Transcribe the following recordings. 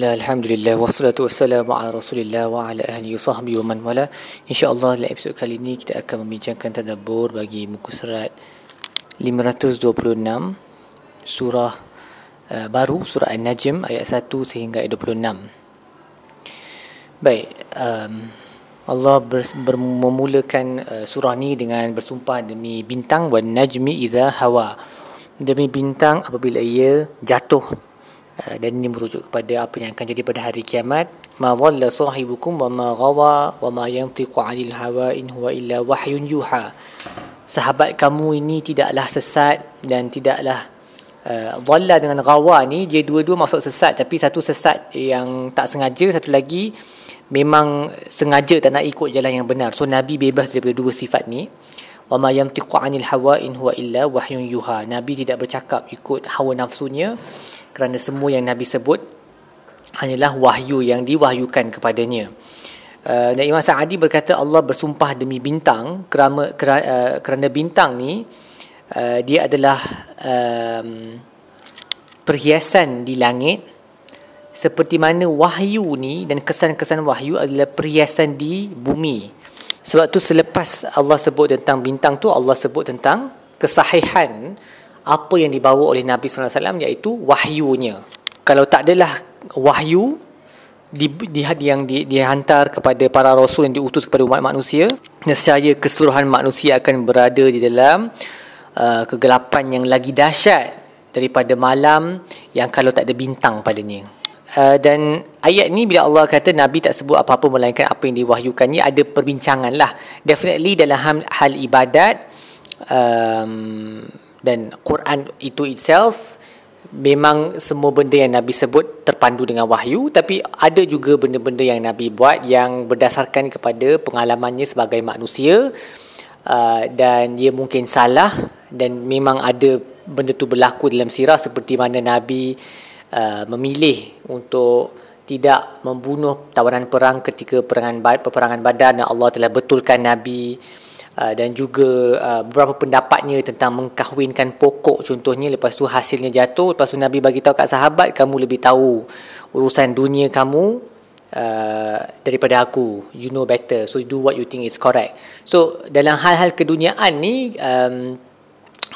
Bismillah, Alhamdulillah, wassalatu wassalamu ala rasulillah wa ala ahli sahbihi wa man wala. InsyaAllah dalam episod kali ini kita akan membincangkan tadabur bagi muka surat 526 Surah uh, baru, surah An-Najm ayat 1 sehingga ayat 26 Baik, um, Allah ber, ber, memulakan uh, surah ni dengan bersumpah demi bintang wa najmi idha hawa. Demi bintang apabila ia jatuh dan ini merujuk kepada apa yang akan jadi pada hari kiamat. Ma dhalla sahibukum wa ma ghawa wa ma yantiqu 'anil hawa in huwa illa wahyun yuha. Sahabat kamu ini tidaklah sesat dan tidaklah uh, dhalla dengan ghawa ni dia dua-dua maksud sesat. Tapi satu sesat yang tak sengaja satu lagi memang sengaja tak nak ikut jalan yang benar. So nabi bebas daripada dua sifat ni wa ma yantiqu 'anil hawa in huwa illa wahyun yuha nabi tidak bercakap ikut hawa nafsunya kerana semua yang Nabi sebut hanyalah wahyu yang diwahyukan kepadanya. Uh, dan Imam Sa'adi berkata Allah bersumpah demi bintang kerana, kerana, uh, kerana bintang ni uh, dia adalah um, perhiasan di langit seperti mana wahyu ni dan kesan-kesan wahyu adalah perhiasan di bumi. Sebab tu selepas Allah sebut tentang bintang tu Allah sebut tentang kesahihan apa yang dibawa oleh Nabi sallallahu alaihi wasallam iaitu wahyunya. Kalau tak adalah wahyu di, di yang di, dihantar kepada para rasul yang diutus kepada umat manusia, nescaya keseluruhan manusia akan berada di dalam uh, kegelapan yang lagi dahsyat daripada malam yang kalau tak ada bintang padanya. Uh, dan ayat ni bila Allah kata Nabi tak sebut apa-apa melainkan apa yang diwahyukannya ada perbincangan lah. Definitely dalam hal, ibadat um, dan Quran itu itself memang semua benda yang Nabi sebut terpandu dengan wahyu tapi ada juga benda-benda yang Nabi buat yang berdasarkan kepada pengalamannya sebagai manusia uh, dan ia mungkin salah dan memang ada benda tu berlaku dalam sirah seperti mana Nabi uh, memilih untuk tidak membunuh tawanan perang ketika perangan peperangan Badar dan Allah telah betulkan Nabi Uh, dan juga uh, beberapa pendapatnya tentang mengkahwinkan pokok. Contohnya lepas tu hasilnya jatuh lepas tu Nabi bagi tahu kat sahabat kamu lebih tahu urusan dunia kamu uh, daripada aku. You know better. So do what you think is correct. So dalam hal-hal keduniaan ni um,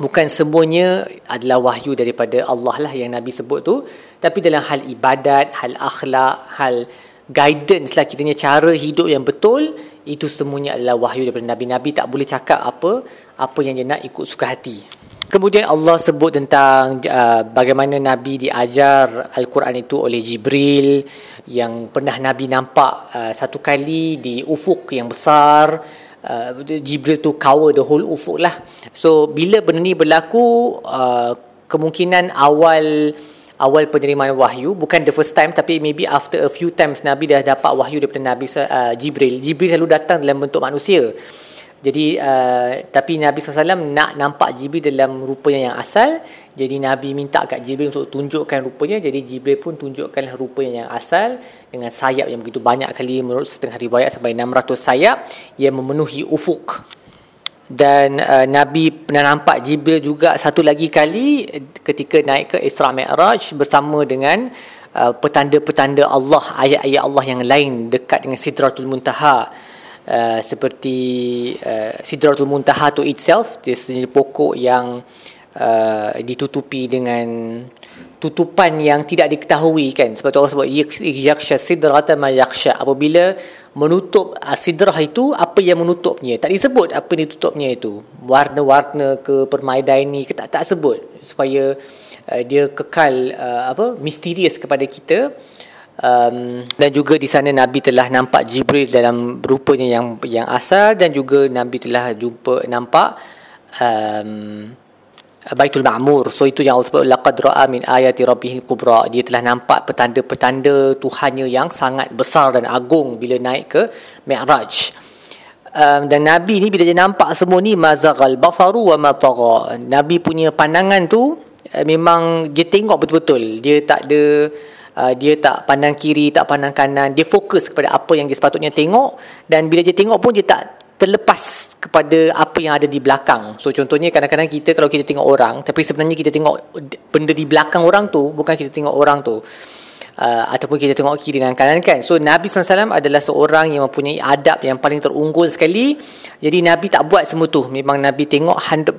bukan semuanya adalah wahyu daripada Allah lah yang Nabi sebut tu tapi dalam hal ibadat hal akhlak hal guidance lah kiranya cara hidup yang betul itu semuanya adalah wahyu daripada Nabi. Nabi tak boleh cakap apa apa yang dia nak ikut suka hati. Kemudian Allah sebut tentang uh, bagaimana Nabi diajar Al-Quran itu oleh Jibril yang pernah Nabi nampak uh, satu kali di ufuk yang besar. Uh, Jibril tu cover the whole ufuk lah. So bila benda ni berlaku, uh, kemungkinan awal awal penerimaan wahyu bukan the first time tapi maybe after a few times Nabi dah dapat wahyu daripada Nabi uh, Jibril Jibril selalu datang dalam bentuk manusia jadi uh, tapi Nabi SAW nak nampak Jibril dalam rupanya yang asal. Jadi Nabi minta kat Jibril untuk tunjukkan rupanya. Jadi Jibril pun tunjukkan rupanya yang asal dengan sayap yang begitu banyak kali. Menurut setengah riwayat sampai 600 sayap yang memenuhi ufuk. Dan uh, Nabi pernah nampak Jibril juga satu lagi kali ketika naik ke Isra Mi'raj bersama dengan uh, petanda-petanda Allah ayat-ayat Allah yang lain dekat dengan Sidratul Muntaha uh, seperti uh, Sidratul Muntaha tu itself dia pokok yang uh, ditutupi dengan tutupan yang tidak diketahui kan? Sebab tu Allah sebut yaksha sidrata ma yaksha apabila menutup uh, sidrah itu apa yang menutupnya? Tak disebut apa yang ditutupnya itu. Warna-warna ke permaidan ni tak tak sebut. Supaya uh, dia kekal uh, apa misterius kepada kita um, dan juga di sana Nabi telah nampak Jibril dalam rupanya yang yang asal dan juga Nabi telah jumpa nampak um, Baitul Ma'mur. So itu yang Allah sebut laqad ra'a min ayati rabbihil kubra. Dia telah nampak petanda-petanda Tuhannya yang sangat besar dan agung bila naik ke Mi'raj. Um, dan Nabi ni bila dia nampak semua ni mazaghal basaru wa ma tagha. Nabi punya pandangan tu uh, memang dia tengok betul-betul. Dia tak ada uh, dia tak pandang kiri, tak pandang kanan. Dia fokus kepada apa yang dia sepatutnya tengok dan bila dia tengok pun dia tak terlepas kepada apa yang ada di belakang. So contohnya kadang-kadang kita kalau kita tengok orang tapi sebenarnya kita tengok benda di belakang orang tu bukan kita tengok orang tu. uh, ataupun kita tengok kiri dan kanan kan so Nabi SAW adalah seorang yang mempunyai adab yang paling terunggul sekali jadi Nabi tak buat semua tu memang Nabi tengok 100%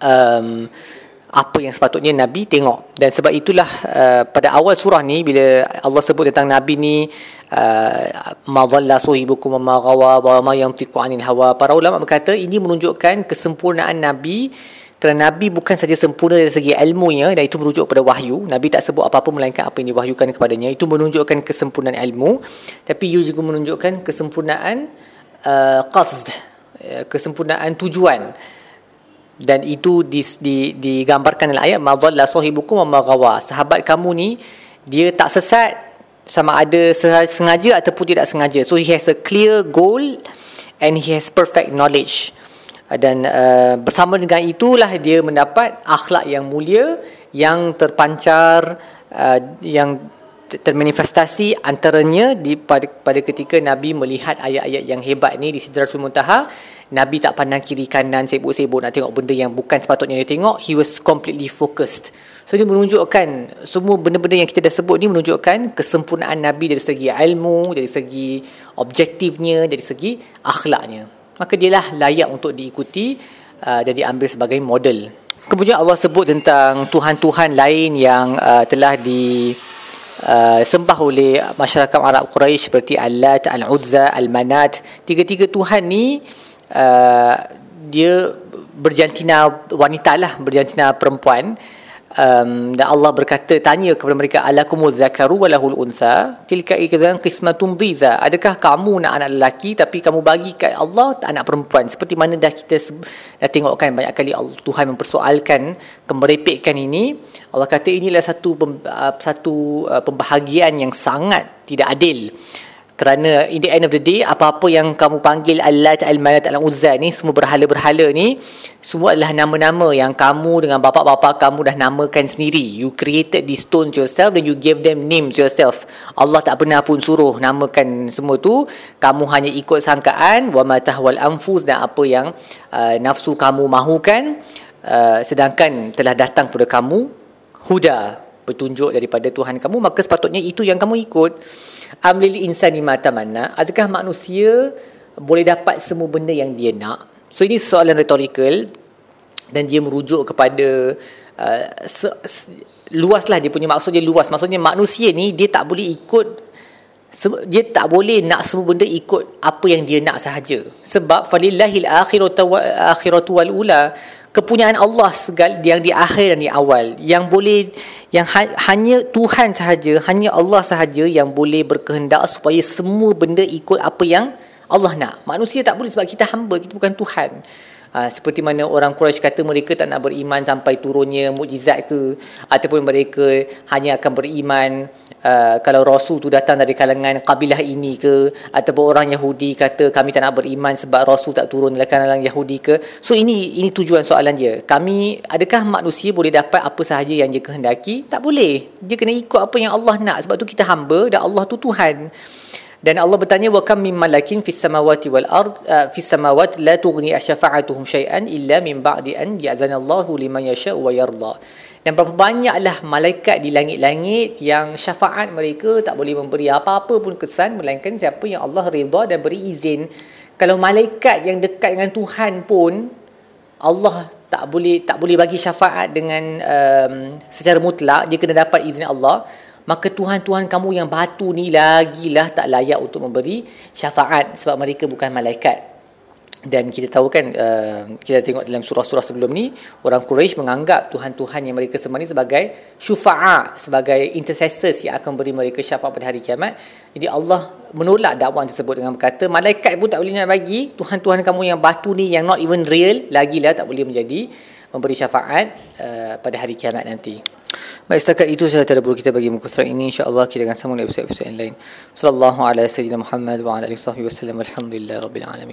um, apa yang sepatutnya Nabi tengok. Dan sebab itulah uh, pada awal surah ni bila Allah sebut tentang Nabi ni uh, ma dhalla suhibukum ma ghawa wa ma yantiqu anil hawa para ulama berkata ini menunjukkan kesempurnaan Nabi kerana Nabi bukan saja sempurna dari segi ilmunya dan itu merujuk pada wahyu. Nabi tak sebut apa-apa melainkan apa yang diwahyukan kepadanya. Itu menunjukkan kesempurnaan ilmu tapi ia juga menunjukkan kesempurnaan uh, qasd uh, kesempurnaan tujuan dan itu di, di, digambarkan dalam ayat madalla sahibukum wa maghawa sahabat kamu ni dia tak sesat sama ada sengaja ataupun tidak sengaja. So he has a clear goal and he has perfect knowledge. Dan uh, bersama dengan itulah dia mendapat akhlak yang mulia yang terpancar uh, yang termanifestasi antaranya di pada, pada ketika Nabi melihat ayat-ayat yang hebat ni di Sidratul Muntaha Nabi tak pandang kiri kanan sibuk-sibuk nak tengok benda yang bukan sepatutnya dia tengok he was completely focused so dia menunjukkan semua benda-benda yang kita dah sebut ni menunjukkan kesempurnaan Nabi dari segi ilmu dari segi objektifnya dari segi akhlaknya maka dialah layak untuk diikuti uh, dan diambil sebagai model. Kemudian Allah sebut tentang tuhan-tuhan lain yang uh, telah di uh, sembah oleh masyarakat Arab Quraisy seperti Al-Lat, Al-Uzza, Al-Manat. Tiga-tiga tuhan ni uh, dia berjantina wanita lah, berjantina perempuan um, dan Allah berkata tanya kepada mereka alakumuz zakaru walahul unsa? Tilka idzan qismatun dhiza. Adakah kamu nak anak lelaki tapi kamu bagi kat Allah anak perempuan? Seperti mana dah kita dah tengokkan banyak kali Allah, Tuhan mempersoalkan kemerepekkan ini. Allah kata inilah satu uh, satu uh, pembahagian yang sangat tidak adil kerana in the end of the day apa-apa yang kamu panggil Allah Al-Manat Al-Uzza ni semua berhala-berhala ni semua adalah nama-nama yang kamu dengan bapa-bapa kamu dah namakan sendiri. You created these stones yourself and you gave them names yourself. Allah tak pernah pun suruh namakan semua tu. Kamu hanya ikut sangkaan wa matahwal anfus dan apa yang uh, nafsu kamu mahukan. Uh, sedangkan telah datang kepada kamu huda petunjuk daripada Tuhan kamu maka sepatutnya itu yang kamu ikut amlil insani mata mana adakah manusia boleh dapat semua benda yang dia nak? So ini soalan retorikal dan dia merujuk kepada uh, se, se, luaslah dia punya maksud dia luas. Maksudnya manusia ni dia tak boleh ikut dia tak boleh nak semua benda ikut apa yang dia nak sahaja. Sebab falillahil akhiratu wal ula kepunyaan Allah segala yang di akhir dan di awal. Yang boleh yang ha, hanya Tuhan sahaja hanya Allah sahaja yang boleh berkehendak supaya semua benda ikut apa yang Allah nak. Manusia tak boleh sebab kita hamba kita bukan Tuhan Ha, seperti mana orang Quraisy kata mereka tak nak beriman sampai turunnya mukjizat ke ataupun mereka hanya akan beriman uh, kalau rasul tu datang dari kalangan kabilah ini ke ataupun orang Yahudi kata kami tak nak beriman sebab rasul tak turun dari kalangan Yahudi ke. So ini ini tujuan soalan dia. Kami adakah manusia boleh dapat apa sahaja yang dia kehendaki? Tak boleh. Dia kena ikut apa yang Allah nak. Sebab tu kita hamba dan Allah tu Tuhan dan Allah bertanya wa kam min malakin fis samawati wal ard uh, fis samawati la tughni asyafa'atuhum shay'an illa min ba'di an ya'zana Allahu liman yasha'u wa yarda. Dan berapa banyaklah malaikat di langit-langit yang syafaat mereka tak boleh memberi apa-apa pun kesan melainkan siapa yang Allah redha dan beri izin. Kalau malaikat yang dekat dengan Tuhan pun Allah tak boleh tak boleh bagi syafaat dengan um, secara mutlak dia kena dapat izin Allah maka Tuhan-Tuhan kamu yang batu ni lagilah tak layak untuk memberi syafaat sebab mereka bukan malaikat. Dan kita tahu kan uh, kita tengok dalam surah-surah sebelum ni orang Quraisy menganggap Tuhan-Tuhan yang mereka sembah ni sebagai syufa'a sebagai intercessors yang akan beri mereka syafaat pada hari kiamat. Jadi Allah menolak dakwaan tersebut dengan berkata malaikat pun tak boleh nak bagi Tuhan-Tuhan kamu yang batu ni yang not even real lagilah tak boleh menjadi memberi syafaat uh, pada hari kiamat nanti Baik setakat itu saya tidak perlu kita bagi muka surat ini insya-Allah kita akan sambung episod-episod yang lain. Sallallahu alaihi wasallam Muhammad wa ala alihi wasallam. Alhamdulillah rabbil alamin.